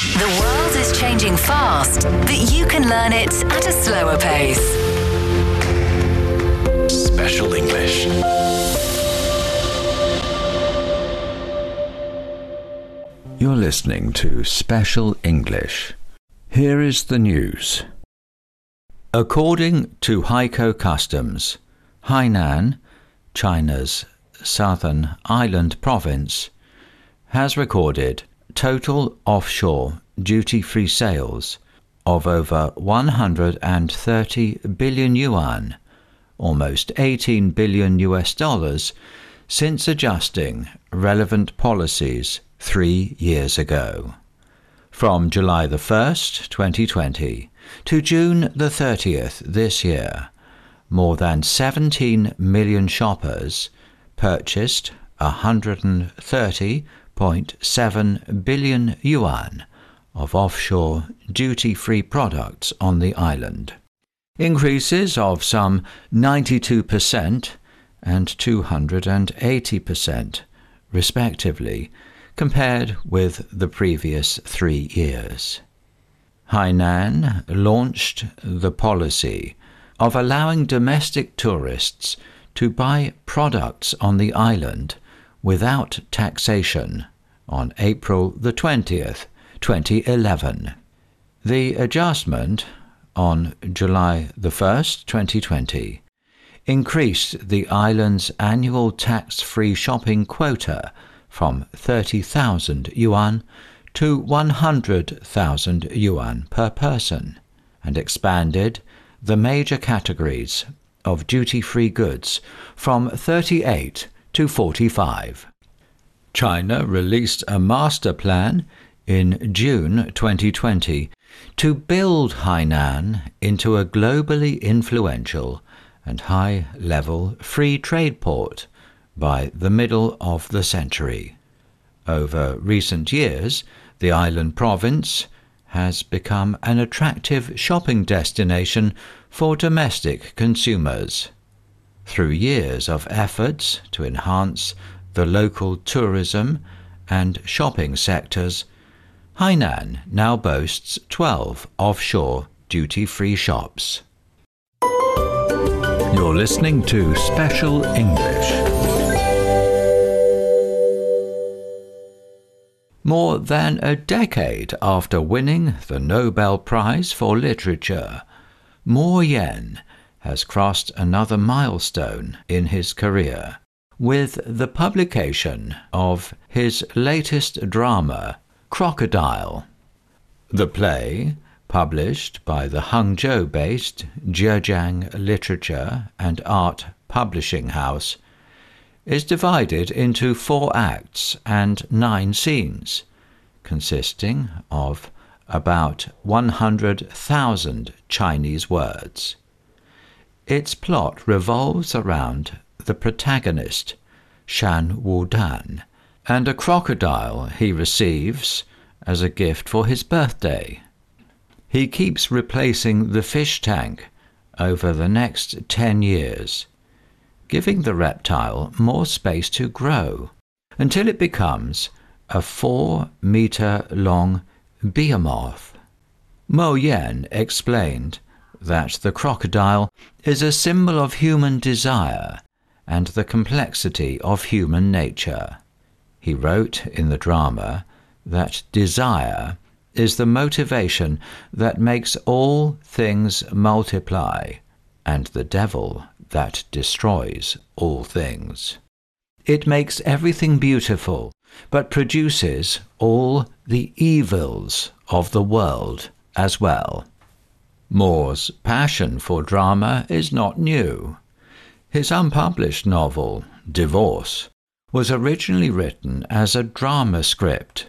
The world is changing fast, but you can learn it at a slower pace. Special English. You're listening to Special English. Here is the news. According to Haikou Customs, Hainan, China's southern island province, has recorded total offshore duty free sales of over 130 billion yuan, almost 18 billion US dollars, since adjusting relevant policies three years ago. From July the 1st, 2020, to June the 30th this year, more than 17 million shoppers purchased 130.7 billion yuan of offshore duty free products on the island. Increases of some 92% and 280%, respectively, compared with the previous three years. Hainan launched the policy of allowing domestic tourists to buy products on the island without taxation on April the 20th, 2011. The adjustment on July the 1st, 2020, increased the island's annual tax free shopping quota from 30,000 yuan to 100,000 yuan per person and expanded the major categories of duty free goods from 38 to 45. China released a master plan in June 2020 to build Hainan into a globally influential and high level free trade port by the middle of the century. Over recent years, the island province has become an attractive shopping destination for domestic consumers. Through years of efforts to enhance the local tourism and shopping sectors, Hainan now boasts 12 offshore duty free shops. You're listening to Special English. More than a decade after winning the Nobel Prize for Literature, Mo Yan has crossed another milestone in his career with the publication of his latest drama, Crocodile. The play, published by the Hangzhou based Zhejiang Literature and Art Publishing House, is divided into four acts and nine scenes, consisting of about 100,000 Chinese words. Its plot revolves around the protagonist, Shan Wudan, and a crocodile he receives as a gift for his birthday. He keeps replacing the fish tank over the next 10 years, giving the reptile more space to grow until it becomes a 4 meter long behemoth. Mo Yan explained that the crocodile is a symbol of human desire and the complexity of human nature. He wrote in the drama that desire is the motivation that makes all things multiply, and the devil that destroys all things. It makes everything beautiful, but produces all the evils of the world as well. Mo's passion for drama is not new. His unpublished novel, Divorce, was originally written as a drama script.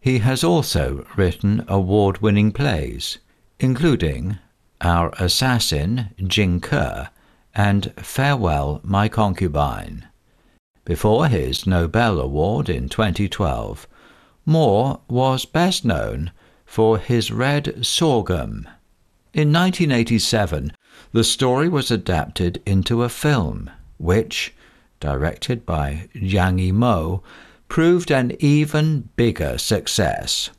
He has also written award winning plays, including Our Assassin, Jing Ke, and Farewell, My Concubine. Before his Nobel Award in 2012, Mo was best known for his Red Sorghum in 1987, the story was adapted into a film, which, directed by Zhang Yimou, proved an even bigger success.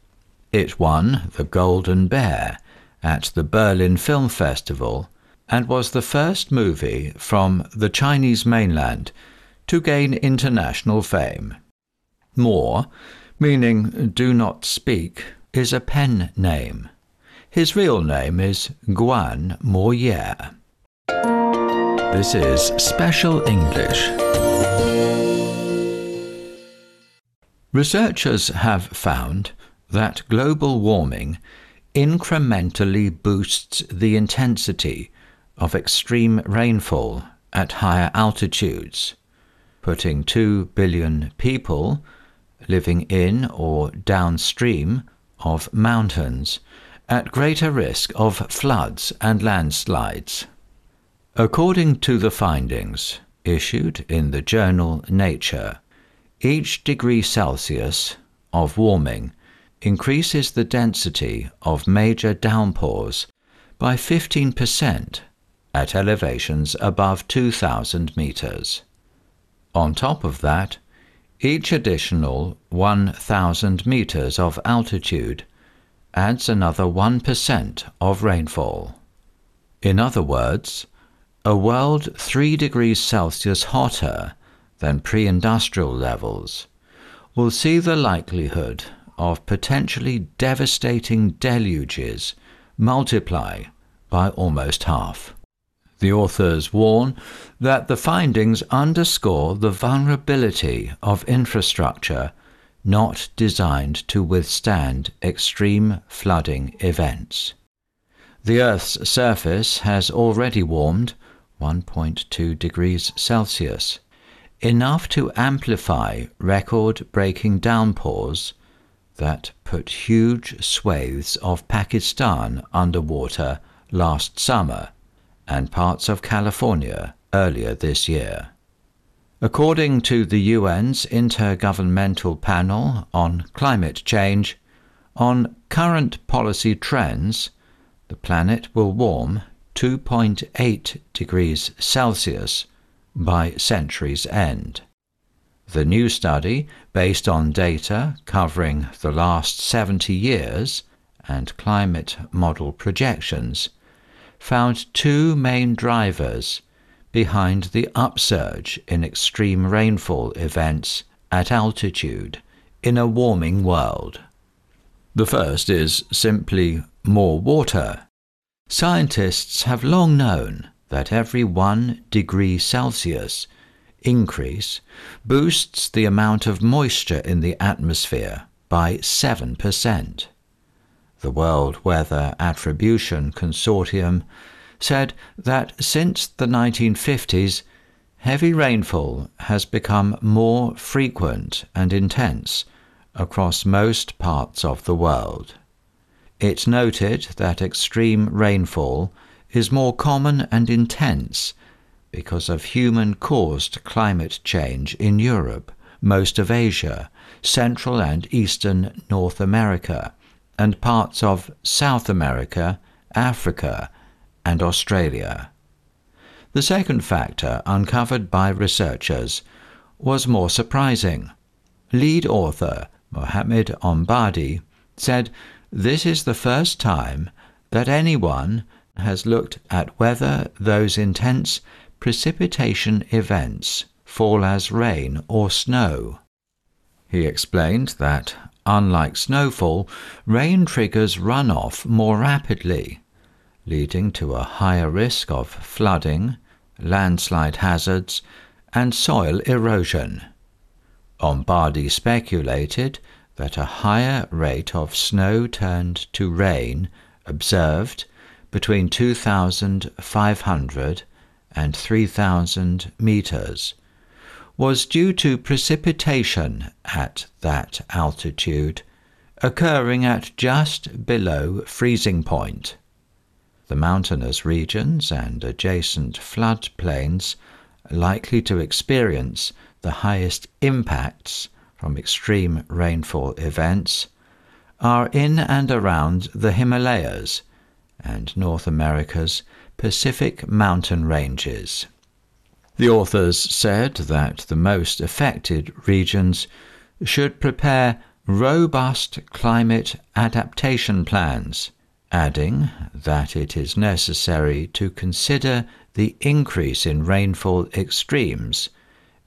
It won the Golden Bear at the Berlin Film Festival and was the first movie from the Chinese mainland to gain international fame. Mo, meaning do not speak, is a pen name. His real name is Guan Moye. This is Special English. Researchers have found that global warming incrementally boosts the intensity of extreme rainfall at higher altitudes, putting 2 billion people living in or downstream of mountains at greater risk of floods and landslides. According to the findings issued in the journal Nature, each degree Celsius of warming increases the density of major downpours by 15% at elevations above 2,000 meters. On top of that, each additional 1,000 meters of altitude adds another 1% of rainfall. In other words, a world 3 degrees Celsius hotter than pre industrial levels will see the likelihood of potentially devastating deluges multiply by almost half. The authors warn that the findings underscore the vulnerability of infrastructure not designed to withstand extreme flooding events. The Earth's surface has already warmed 1.2 degrees Celsius, enough to amplify record breaking downpours that put huge swathes of Pakistan underwater last summer and parts of California earlier this year. According to the UN's Intergovernmental Panel on Climate Change, on current policy trends, the planet will warm 2.8 degrees Celsius by century's end. The new study, based on data covering the last 70 years and climate model projections, found two main drivers behind the upsurge in extreme rainfall events at altitude in a warming world. The first is simply more water. Scientists have long known that every one degree Celsius increase boosts the amount of moisture in the atmosphere by 7% the World Weather Attribution Consortium, said that since the 1950s, heavy rainfall has become more frequent and intense across most parts of the world. It noted that extreme rainfall is more common and intense because of human caused climate change in Europe, most of Asia, Central and Eastern North America, and parts of South America, Africa, and Australia. The second factor uncovered by researchers was more surprising. Lead author Mohammed Ombadi said this is the first time that anyone has looked at whether those intense precipitation events fall as rain or snow. He explained that Unlike snowfall, rain triggers runoff more rapidly, leading to a higher risk of flooding, landslide hazards, and soil erosion. Ombadi speculated that a higher rate of snow turned to rain observed between 2,500 and 3,000 meters was due to precipitation at that altitude occurring at just below freezing point. The mountainous regions and adjacent floodplains likely to experience the highest impacts from extreme rainfall events are in and around the Himalayas and North America's Pacific mountain ranges. The authors said that the most affected regions should prepare robust climate adaptation plans, adding that it is necessary to consider the increase in rainfall extremes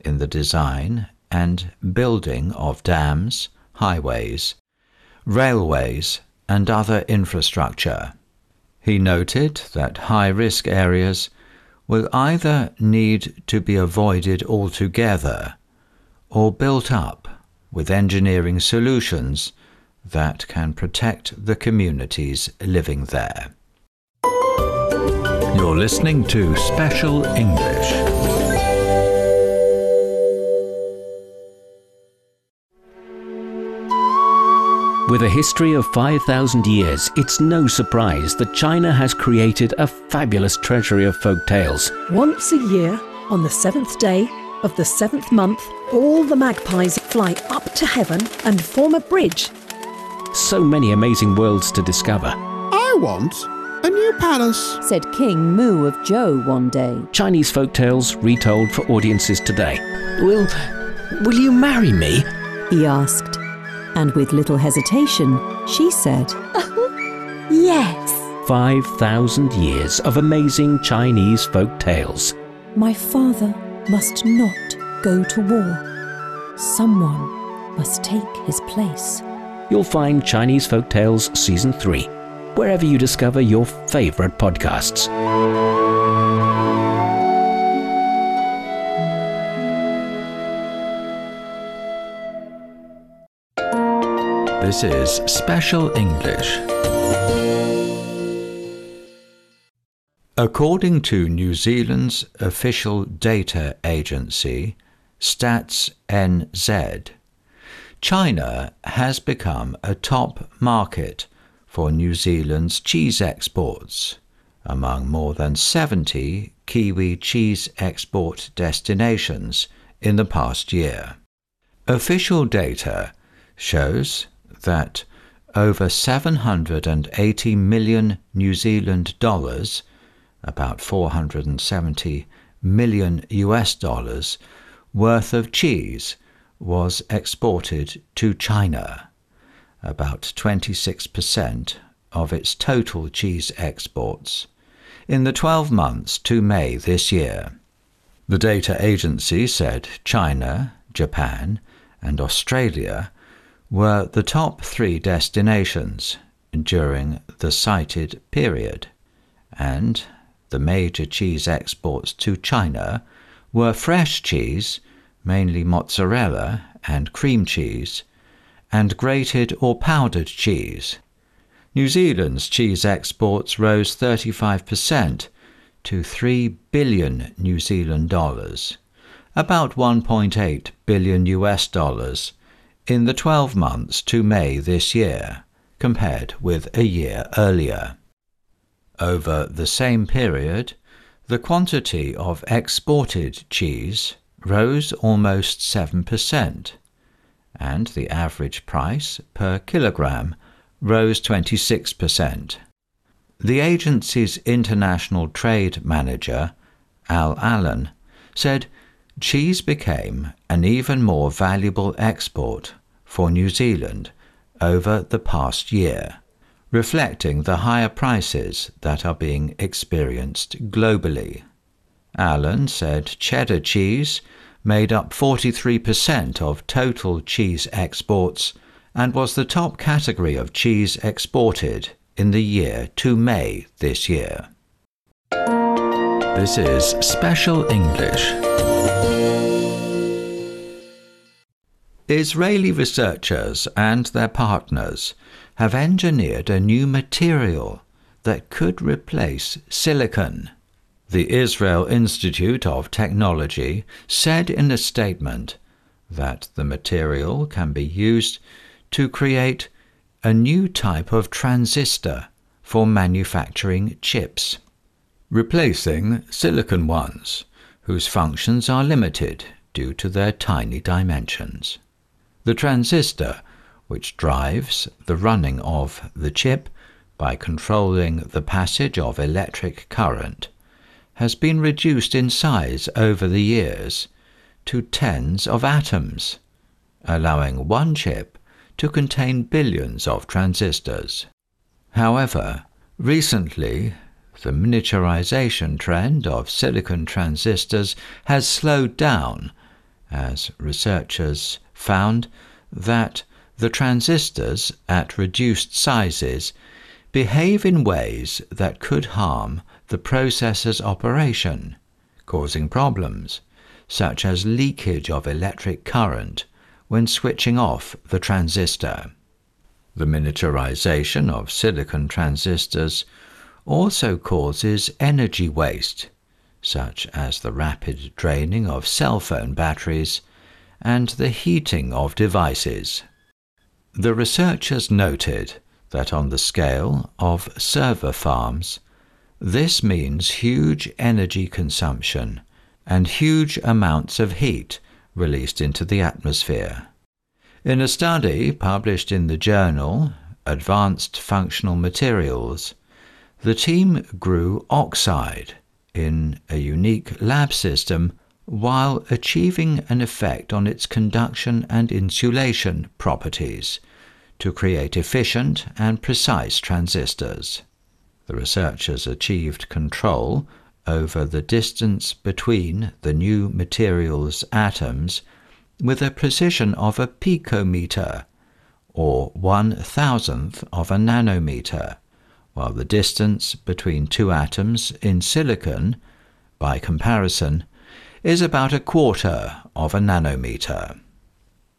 in the design and building of dams, highways, railways, and other infrastructure. He noted that high risk areas will either need to be avoided altogether or built up with engineering solutions that can protect the communities living there. You're listening to Special English. With a history of 5,000 years, it's no surprise that China has created a fabulous treasury of folk tales. Once a year, on the seventh day of the seventh month, all the magpies fly up to heaven and form a bridge. So many amazing worlds to discover. I want a new palace, said King Mu of Zhou one day. Chinese folk tales retold for audiences today. Will, will you marry me? He asked. And with little hesitation, she said, Yes. 5,000 years of amazing Chinese folk tales. My father must not go to war. Someone must take his place. You'll find Chinese Folk Tales Season 3 wherever you discover your favorite podcasts. This is Special English. According to New Zealand's official data agency, Stats NZ, China has become a top market for New Zealand's cheese exports, among more than 70 Kiwi cheese export destinations in the past year. Official data shows that over 780 million New Zealand dollars, about 470 million US dollars, worth of cheese was exported to China, about 26% of its total cheese exports, in the 12 months to May this year. The data agency said China, Japan, and Australia were the top three destinations during the cited period, and the major cheese exports to China were fresh cheese, mainly mozzarella and cream cheese, and grated or powdered cheese. New Zealand's cheese exports rose 35% to 3 billion New Zealand dollars, about 1.8 billion US dollars in the 12 months to May this year, compared with a year earlier. Over the same period, the quantity of exported cheese rose almost 7%, and the average price per kilogram rose 26%. The agency's international trade manager, Al Allen, said cheese became an even more valuable export for New Zealand over the past year, reflecting the higher prices that are being experienced globally. Allen said cheddar cheese made up 43% of total cheese exports and was the top category of cheese exported in the year to May this year. This is Special English. Israeli researchers and their partners have engineered a new material that could replace silicon. The Israel Institute of Technology said in a statement that the material can be used to create a new type of transistor for manufacturing chips, replacing silicon ones whose functions are limited due to their tiny dimensions. The transistor, which drives the running of the chip by controlling the passage of electric current, has been reduced in size over the years to tens of atoms, allowing one chip to contain billions of transistors. However, recently, the miniaturization trend of silicon transistors has slowed down as researchers found that the transistors at reduced sizes behave in ways that could harm the processor's operation, causing problems such as leakage of electric current when switching off the transistor. The miniaturization of silicon transistors also causes energy waste, such as the rapid draining of cell phone batteries and the heating of devices. The researchers noted that on the scale of server farms, this means huge energy consumption and huge amounts of heat released into the atmosphere. In a study published in the journal Advanced Functional Materials, the team grew oxide in a unique lab system while achieving an effect on its conduction and insulation properties to create efficient and precise transistors. The researchers achieved control over the distance between the new material's atoms with a precision of a picometer, or one thousandth of a nanometer, while the distance between two atoms in silicon, by comparison, is about a quarter of a nanometer.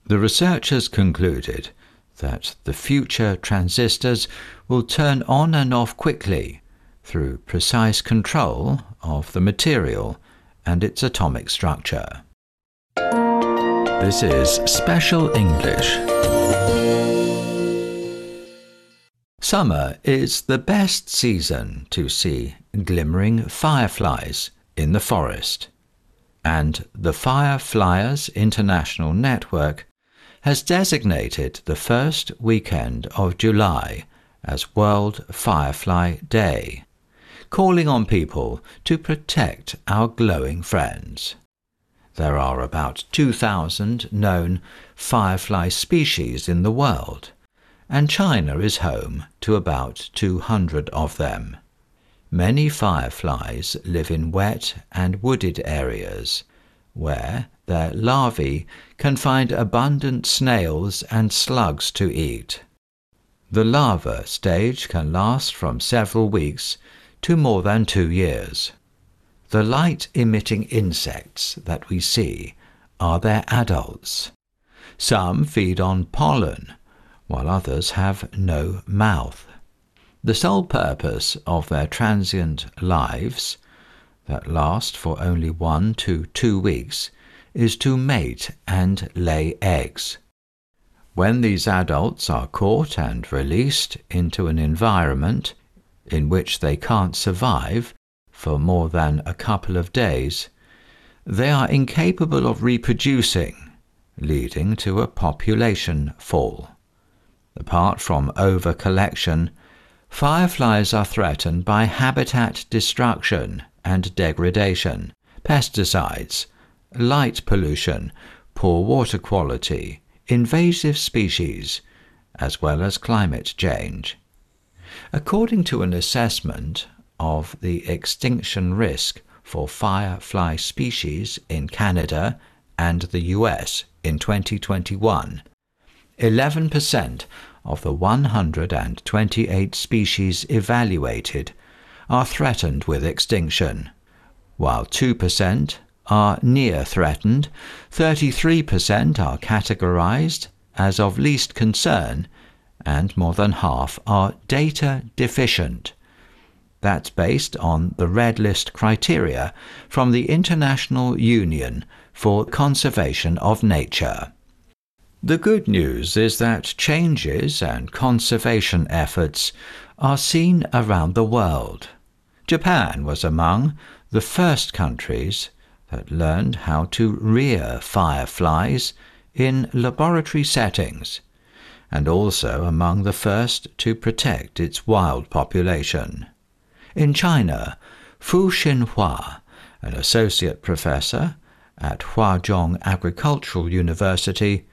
The researchers concluded that the future transistors will turn on and off quickly through precise control of the material and its atomic structure. This is Special English. Summer is the best season to see glimmering fireflies in the forest and the Fireflyers International Network has designated the first weekend of July as World Firefly Day, calling on people to protect our glowing friends. There are about 2,000 known firefly species in the world, and China is home to about 200 of them. Many fireflies live in wet and wooded areas where their larvae can find abundant snails and slugs to eat. The larva stage can last from several weeks to more than two years. The light emitting insects that we see are their adults. Some feed on pollen, while others have no mouth. The sole purpose of their transient lives, that last for only one to two weeks, is to mate and lay eggs. When these adults are caught and released into an environment in which they can't survive for more than a couple of days, they are incapable of reproducing, leading to a population fall. Apart from over collection, Fireflies are threatened by habitat destruction and degradation, pesticides, light pollution, poor water quality, invasive species, as well as climate change. According to an assessment of the extinction risk for firefly species in Canada and the US in 2021, 11% of the 128 species evaluated are threatened with extinction, while 2% are near threatened, 33% are categorized as of least concern, and more than half are data deficient. That's based on the Red List criteria from the International Union for Conservation of Nature. The good news is that changes and conservation efforts are seen around the world. Japan was among the first countries that learned how to rear fireflies in laboratory settings, and also among the first to protect its wild population. In China, Fu Xinhua, an associate professor at Huazhong Agricultural University,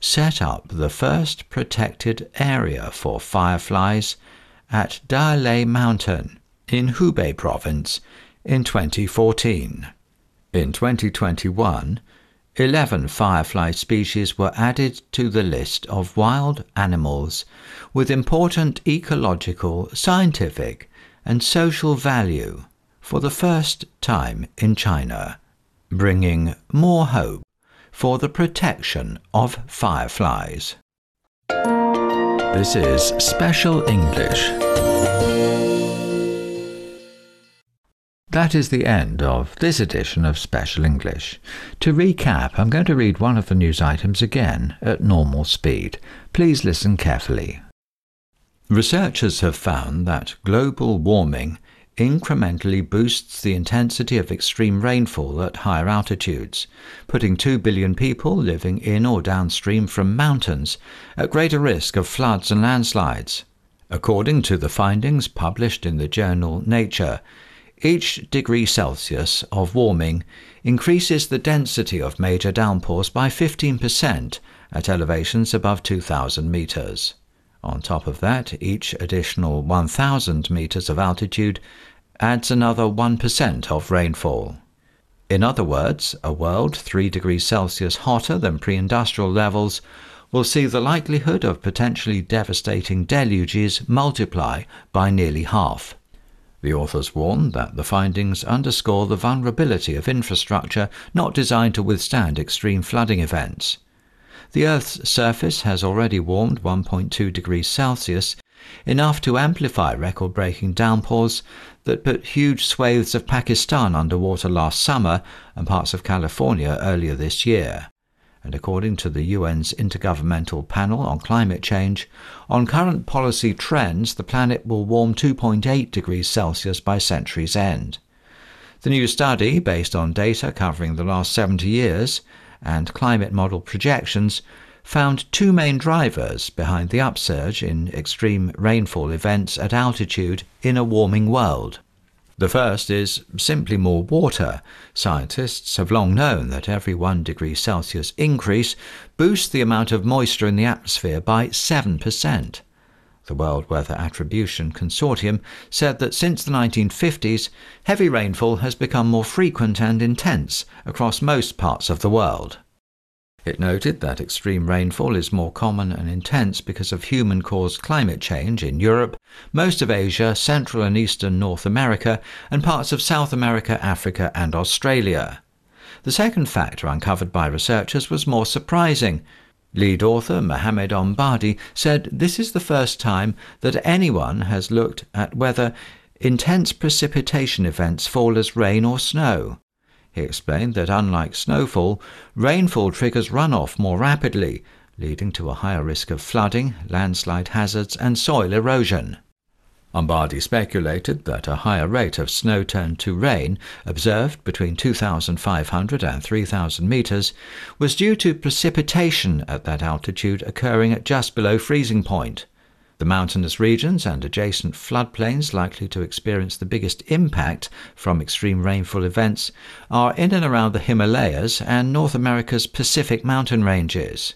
set up the first protected area for fireflies at Dalei Mountain in Hubei province in 2014. In 2021, 11 firefly species were added to the list of wild animals with important ecological, scientific, and social value for the first time in China, bringing more hope for the protection of fireflies. This is Special English. That is the end of this edition of Special English. To recap, I'm going to read one of the news items again at normal speed. Please listen carefully. Researchers have found that global warming incrementally boosts the intensity of extreme rainfall at higher altitudes, putting 2 billion people living in or downstream from mountains at greater risk of floods and landslides. According to the findings published in the journal Nature, each degree Celsius of warming increases the density of major downpours by 15% at elevations above 2,000 meters. On top of that, each additional 1,000 meters of altitude adds another 1% of rainfall. In other words, a world 3 degrees Celsius hotter than pre industrial levels will see the likelihood of potentially devastating deluges multiply by nearly half. The authors warn that the findings underscore the vulnerability of infrastructure not designed to withstand extreme flooding events. The Earth's surface has already warmed 1.2 degrees Celsius, enough to amplify record breaking downpours that put huge swathes of Pakistan underwater last summer and parts of California earlier this year and according to the UN's Intergovernmental Panel on Climate Change, on current policy trends, the planet will warm 2.8 degrees Celsius by century's end. The new study, based on data covering the last 70 years and climate model projections, found two main drivers behind the upsurge in extreme rainfall events at altitude in a warming world. The first is simply more water. Scientists have long known that every 1 degree Celsius increase boosts the amount of moisture in the atmosphere by 7%. The World Weather Attribution Consortium said that since the 1950s, heavy rainfall has become more frequent and intense across most parts of the world. It noted that extreme rainfall is more common and intense because of human caused climate change in Europe, most of Asia, Central and Eastern North America, and parts of South America, Africa, and Australia. The second factor uncovered by researchers was more surprising. Lead author Mohammed Ombadi said this is the first time that anyone has looked at whether intense precipitation events fall as rain or snow. He explained that unlike snowfall, rainfall triggers runoff more rapidly, leading to a higher risk of flooding, landslide hazards, and soil erosion. Ombadi speculated that a higher rate of snow turned to rain observed between 2,500 and 3,000 meters was due to precipitation at that altitude occurring at just below freezing point. The mountainous regions and adjacent floodplains likely to experience the biggest impact from extreme rainfall events are in and around the Himalayas and North America's Pacific mountain ranges.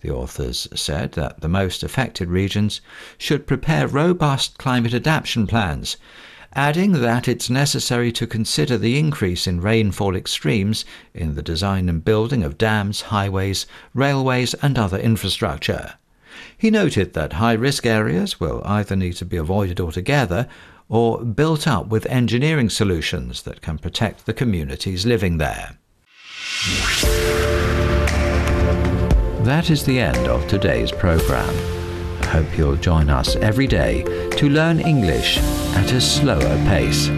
The authors said that the most affected regions should prepare robust climate adaptation plans, adding that it's necessary to consider the increase in rainfall extremes in the design and building of dams, highways, railways, and other infrastructure. He noted that high risk areas will either need to be avoided altogether or built up with engineering solutions that can protect the communities living there. That is the end of today's program. I hope you'll join us every day to learn English at a slower pace.